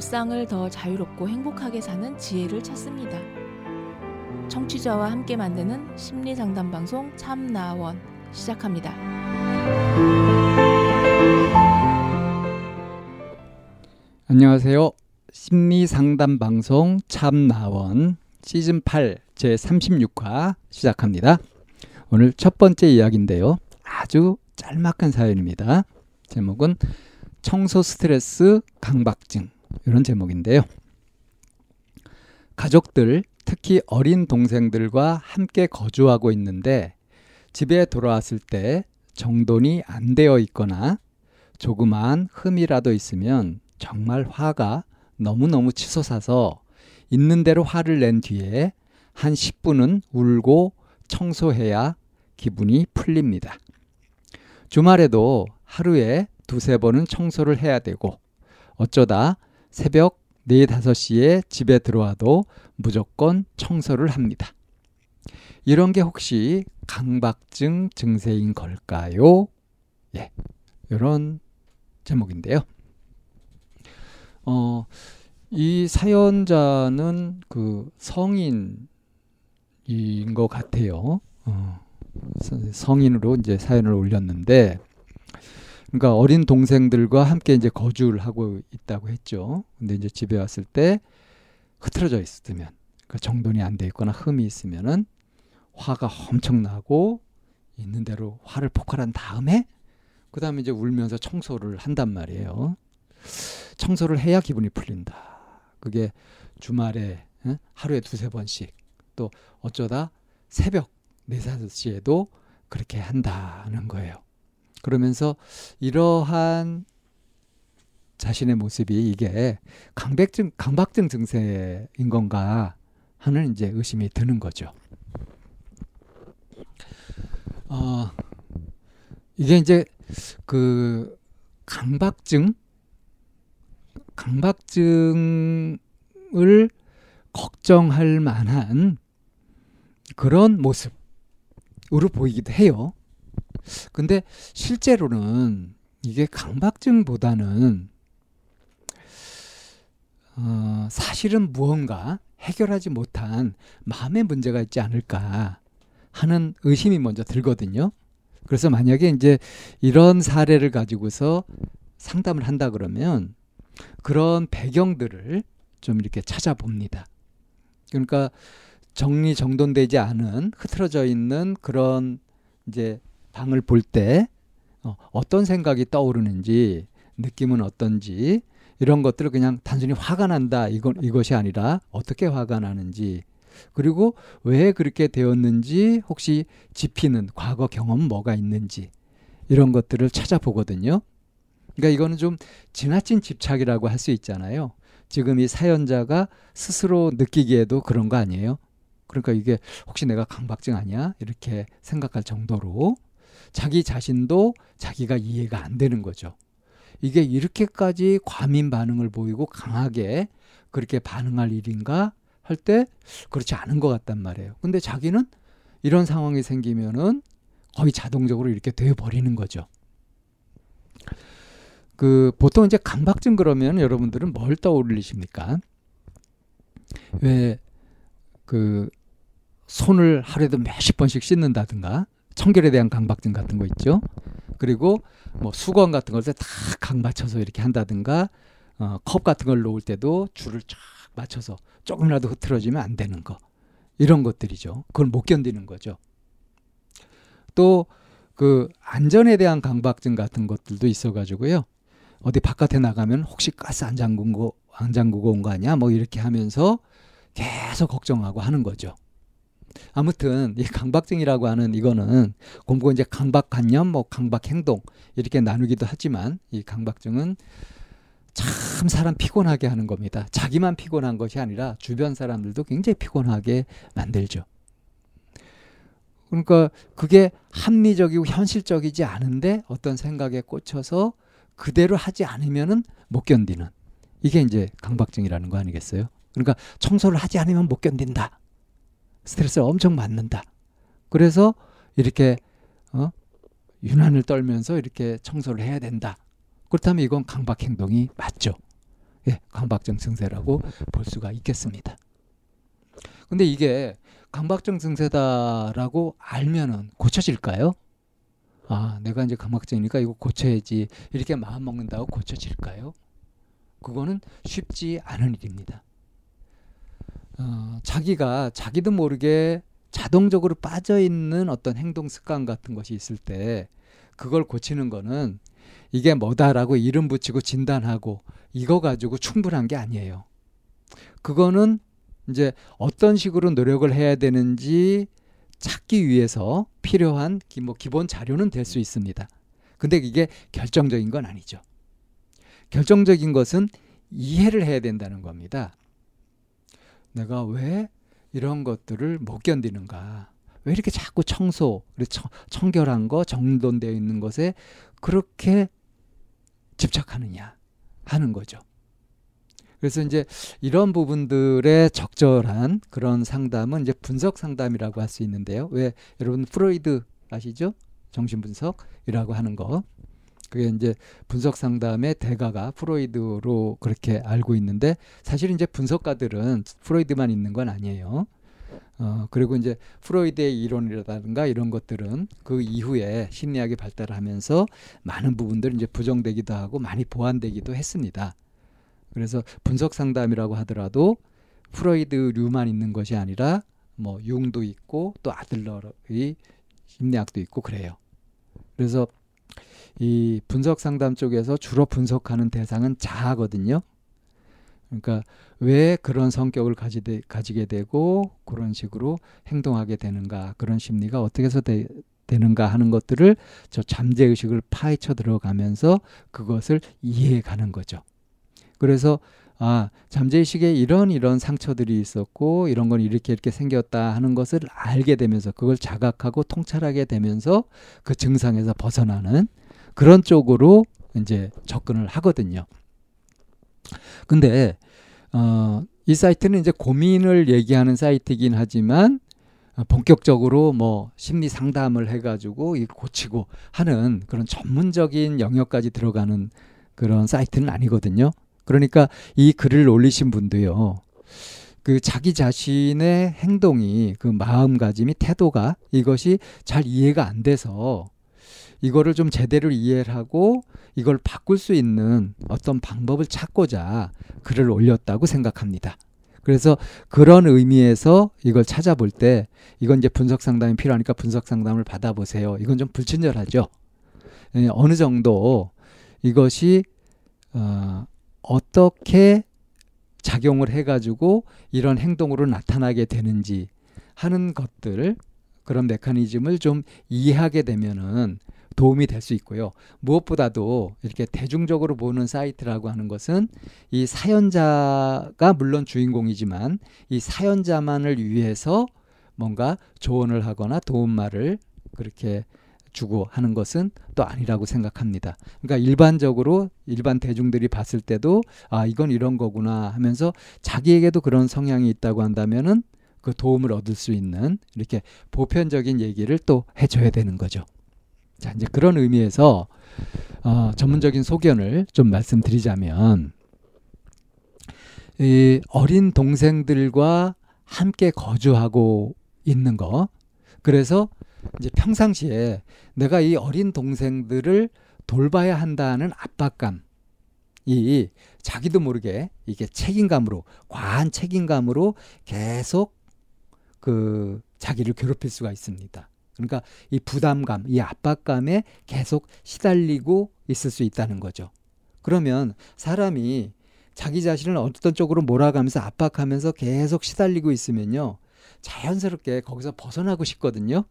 일상을 더 자유롭고 행복하게 사는 지혜를 찾습니다. 청취자와 함께 만드는 심리 상담 방송 참나원 시작합니다. 안녕하세요. 심리 상담 방송 참나원 시즌 8 제 36화 시작합니다. 오늘 첫 번째 이야기인데요. 아주 짤막한 사연입니다. 제목은 청소 스트레스 강박증 이런 제목인데요. 가족들 특히 어린 동생들과 함께 거주하고 있는데 집에 돌아왔을 때 정돈이 안 되어 있거나 조그마한 흠이라도 있으면 정말 화가 너무너무 치솟아서 있는 대로 화를 낸 뒤에 한 10분은 울고 청소해야 기분이 풀립니다. 주말에도 하루에 두세 번은 청소를 해야 되고 어쩌다 새벽 4, 5시에 집에 들어와도 무조건 청소를 합니다. 이런 게 혹시 강박증 증세인 걸까요? 예. 이런 제목인데요. 어, 이 사연자는 그 성인인 것 같아요. 어, 성인으로 이제 사연을 올렸는데, 그러니까 어린 동생들과 함께 이제 거주를 하고 있다고 했죠. 근데 이제 집에 왔을 때 흐트러져 있으면, 그러니까 정돈이 안 돼 있거나 흠이 있으면은 화가 엄청나고 있는 대로 화를 폭발한 다음에 그 다음에 이제 울면서 청소를 한단 말이에요. 청소를 해야 기분이 풀린다. 그게 주말에 하루에 두세 번씩 또 어쩌다 새벽 4, 5시에도 그렇게 한다는 거예요. 그러면서 이러한 자신의 모습이 이게 강백증, 강박증 증세인 건가 하는 이제 의심이 드는 거죠. 어, 이게 이제 그 강박증, 강박증을 걱정할 만한 그런 모습으로 보이기도 해요. 근데 실제로는 이게 강박증보다는 어, 사실은 무언가 해결하지 못한 마음의 문제가 있지 않을까 하는 의심이 먼저 들거든요. 그래서 만약에 이제 이런 사례를 가지고서 상담을 한다 그러면 그런 배경들을 좀 이렇게 찾아봅니다. 그러니까 정리 정돈되지 않은 흐트러져 있는 그런 이제 방을 볼때 어, 어떤 생각이 떠오르는지 느낌은 어떤지 이런 것들을 그냥 단순히 화가 난다 이건 이것이 아니라 어떻게 화가 나는지 그리고 왜 그렇게 되었는지 혹시 지피는 과거 경험 뭐가 있는지 이런 것들을 찾아보거든요. 그러니까 이거는 좀 지나친 집착이라고 할 수 있잖아요. 지금 이 사연자가 스스로 느끼기에도 그런 거 아니에요? 그러니까 이게 혹시 내가 강박증 아니야? 이렇게 생각할 정도로 자기 자신도 자기가 이해가 안 되는 거죠. 이게 이렇게까지 과민 반응을 보이고 강하게 그렇게 반응할 일인가 할 때 그렇지 않은 것 같단 말이에요. 근데 자기는 이런 상황이 생기면은 거의 자동적으로 이렇게 돼 버리는 거죠. 그 보통 이제 강박증 그러면 여러분들은 뭘 떠올리십니까? 왜 그 손을 하루에도 몇십 번씩 씻는다든가 청결에 대한 강박증 같은 거 있죠. 그리고 뭐 수건 같은 걸 다각 맞춰서 이렇게 한다든가 어, 컵 같은 걸 놓을 때도 줄을 쫙 맞춰서 조금이라도 흐트러지면 안 되는 거 이런 것들이죠. 그걸 못 견디는 거죠. 또 그 안전에 대한 강박증 같은 것들도 있어가지고요. 어디 바깥에 나가면 혹시 가스 안 잠그고 안 잠그고 온 거 아니야? 뭐 이렇게 하면서 계속 걱정하고 하는 거죠. 아무튼 이 강박증이라고 하는 이거는 공부 이제 강박관념, 뭐 강박행동 이렇게 나누기도 하지만 이 강박증은 참 사람 피곤하게 하는 겁니다. 자기만 피곤한 것이 아니라 주변 사람들도 굉장히 피곤하게 만들죠. 그러니까 그게 합리적이고 현실적이지 않은데 어떤 생각에 꽂혀서 그대로 하지 않으면은 못 견디는 이게 이제 강박증이라는 거 아니겠어요? 그러니까 청소를 하지 않으면 못 견딘다. 스트레스를 엄청 받는다. 그래서 이렇게 어? 유난을 떨면서 이렇게 청소를 해야 된다. 그렇다면 이건 강박 행동이 맞죠. 예, 강박증 증세라고 볼 수가 있겠습니다. 근데 이게 강박증 증세다라고 알면은 고쳐질까요? 아, 내가 이제 강박증이니까 이거 고쳐야지. 이렇게 마음 먹는다고 고쳐질까요? 그거는 쉽지 않은 일입니다. 어, 자기가 자기도 모르게 자동적으로 빠져 있는 어떤 행동 습관 같은 것이 있을 때 그걸 고치는 거는 이게 뭐다라고 이름 붙이고 진단하고 이거 가지고 충분한 게 아니에요. 그거는 이제 어떤 식으로 노력을 해야 되는지 찾기 위해서 필요한 기, 뭐 기본 자료는 될 수 있습니다. 근데 이게 결정적인 건 아니죠. 결정적인 것은 이해를 해야 된다는 겁니다. 내가 왜 이런 것들을 못 견디는가? 왜 이렇게 자꾸 청소, 청결한 거, 정돈되어 있는 것에 그렇게 집착하느냐 하는 거죠. 그래서 이제 이런 부분들의 적절한 그런 상담은 이제 분석 상담이라고 할 수 있는데요. 왜 여러분 프로이드 아시죠? 정신 분석이라고 하는 거. 그게 이제 분석 상담의 대가가 프로이드로 그렇게 알고 있는데 사실 이제 분석가들은 프로이드만 있는 건 아니에요. 어, 그리고 이제 프로이드의 이론이라든가 이런 것들은 그 이후에 심리학이 발달하면서 많은 부분들이 이제 부정되기도 하고 많이 보완되기도 했습니다. 그래서 분석 상담이라고 하더라도 프로이드류만 있는 것이 아니라 뭐 융도 있고 또 아들러의 심리학도 있고 그래요. 그래서 이 분석 상담 쪽에서 주로 분석하는 대상은 자아거든요. 그러니까 왜 그런 성격을 가지되, 가지게 되고 그런 식으로 행동하게 되는가 그런 심리가 어떻게 해서 되, 되는가 하는 것들을 저 잠재 의식을 파헤쳐 들어가면서 그것을 이해해 가는 거죠. 그래서 아, 잠재의식에 이런 이런 상처들이 있었고 이런 건 이렇게 이렇게 생겼다 하는 것을 알게 되면서 그걸 자각하고 통찰하게 되면서 그 증상에서 벗어나는 그런 쪽으로 이제 접근을 하거든요. 근데 어, 이 사이트는 이제 고민을 얘기하는 사이트이긴 하지만 본격적으로 뭐 심리 상담을 해가지고 이 고치고 하는 그런 전문적인 영역까지 들어가는 그런 사이트는 아니거든요. 그러니까 이 글을 올리신 분도요. 그 자기 자신의 행동이 그 마음가짐이 태도가 이것이 잘 이해가 안 돼서 이거를 좀 제대로 이해를 하고 이걸 바꿀 수 있는 어떤 방법을 찾고자 글을 올렸다고 생각합니다. 그래서 그런 의미에서 이걸 찾아볼 때 이건 이제 분석 상담이 필요하니까 분석 상담을 받아보세요. 이건 좀 불친절하죠. 예, 어느 정도 이것이 어, 어떻게 작용을 해가지고 이런 행동으로 나타나게 되는지 하는 것들 그런 메커니즘을 좀 이해하게 되면은 도움이 될 수 있고요. 무엇보다도 이렇게 대중적으로 보는 사이트라고 하는 것은 이 사연자가 물론 주인공이지만 이 사연자만을 위해서 뭔가 조언을 하거나 도움말을 그렇게 주고 하는 것은 또 아니라고 생각합니다. 그러니까 일반적으로 일반 대중들이 봤을 때도 아 이건 이런 거구나 하면서 자기에게도 그런 성향이 있다고 한다면은 그 도움을 얻을 수 있는 이렇게 보편적인 얘기를 또 해줘야 되는 거죠. 자, 이제 그런 의미에서 어, 전문적인 소견을 좀 말씀드리자면 이 어린 동생들과 함께 거주하고 있는 거. 그래서 이제 평상시에 내가 이 어린 동생들을 돌봐야 한다는 압박감, 이 자기도 모르게 이게 책임감으로 과한 책임감으로 계속 그 자기를 괴롭힐 수가 있습니다. 그러니까 이 부담감, 이 압박감에 계속 시달리고 있을 수 있다는 거죠. 그러면 사람이 자기 자신을 어떤 쪽으로 몰아가면서 압박하면서 계속 시달리고 있으면요. 자연스럽게 거기서 벗어나고 싶거든요.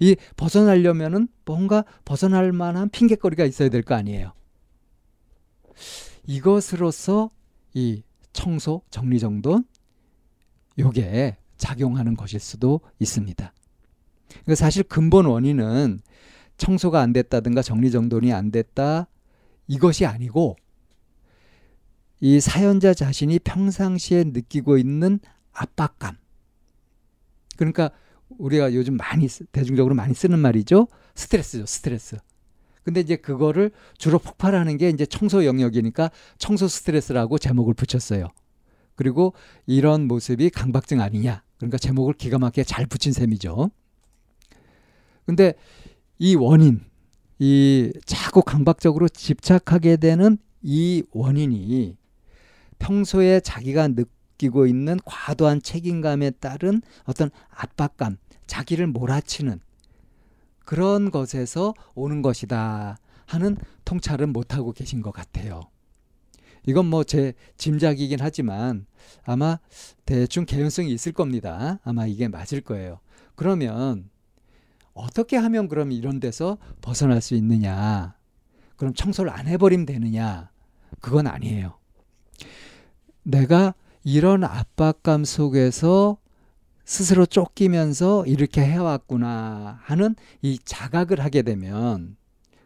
이 벗어나려면은 뭔가 벗어날 만한 핑계거리가 있어야 될 거 아니에요. 이것으로서 이 청소, 정리정돈, 요게 작용하는 것일 수도 있습니다. 그러니까 사실 근본 원인은 청소가 안 됐다든가 정리정돈이 안 됐다 이것이 아니고 이 사연자 자신이 평상시에 느끼고 있는 압박감. 그러니까 우리가 요즘 많이 대중적으로 많이 쓰는 말이죠. 스트레스죠, 스트레스. 근데 이제 그거를 주로 폭발하는 게 이제 청소 영역이니까 청소 스트레스라고 제목을 붙였어요. 그리고 이런 모습이 강박증 아니냐. 그러니까 제목을 기가 막히게 잘 붙인 셈이죠. 근데 이 원인, 이 자꾸 강박적으로 집착하게 되는 이 원인이 평소에 자기가 느끼고 있는 과도한 책임감에 따른 어떤 압박감, 자기를 몰아치는 그런 것에서 오는 것이다 하는 통찰은 못하고 계신 것 같아요. 이건 뭐 제 짐작이긴 하지만 아마 대충 개연성이 있을 겁니다. 아마 이게 맞을 거예요. 그러면 어떻게 하면 그럼 이런 데서 벗어날 수 있느냐? 그럼 청소를 안 해버리면 되느냐? 그건 아니에요. 내가 이런 압박감 속에서 스스로 쫓기면서 이렇게 해왔구나 하는 이 자각을 하게 되면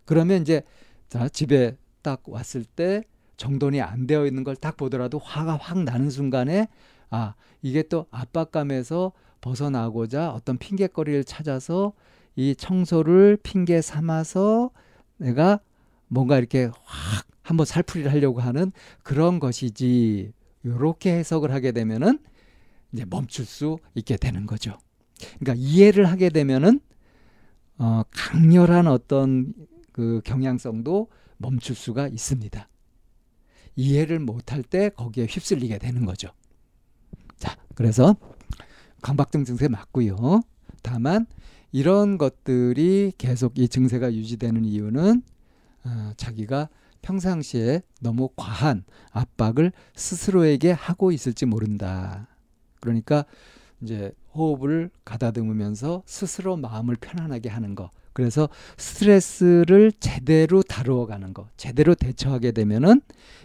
그러면 이제 자 집에 딱 왔을 때 정돈이 안 되어 있는 걸 딱 보더라도 화가 확 나는 순간에 아 이게 또 압박감에서 벗어나고자 어떤 핑계거리를 찾아서 이 청소를 핑계 삼아서 내가 뭔가 이렇게 확 한번 살풀이를 하려고 하는 그런 것이지 요렇게 해석을 하게 되면은 이제 멈출 수 있게 되는 거죠. 그러니까 이해를 하게 되면은 어, 강렬한 어떤 그 경향성도 멈출 수가 있습니다. 이해를 못할 때 거기에 휩쓸리게 되는 거죠. 자, 그래서 강박증 증세 맞고요. 다만 이런 것들이 계속 이 증세가 유지되는 이유는 어, 자기가 평상시에 너무 과한 압박을 스스로에게 하고 있을지 모른다. 그러니까 이제 호흡을 가다듬으면서 스스로 마음을 편안하게 하는 거. 그래서 스트레스를 제대로 다루어 가는 거. 제대로 대처하게 되면은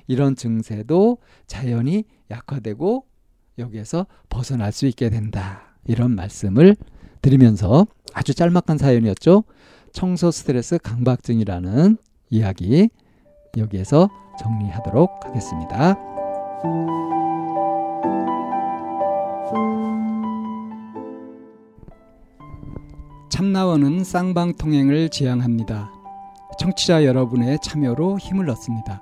이런 증세도 자연히 약화되고 여기에서 벗어날 수 있게 된다. 이런 말씀을 드리면서 아주 짤막한 사연이었죠. 청소 스트레스 강박증이라는 이야기 여기에서 정리하도록 하겠습니다. 참나원은 쌍방통행을 지향합니다. 청취자 여러분의 참여로 힘을 얻습니다.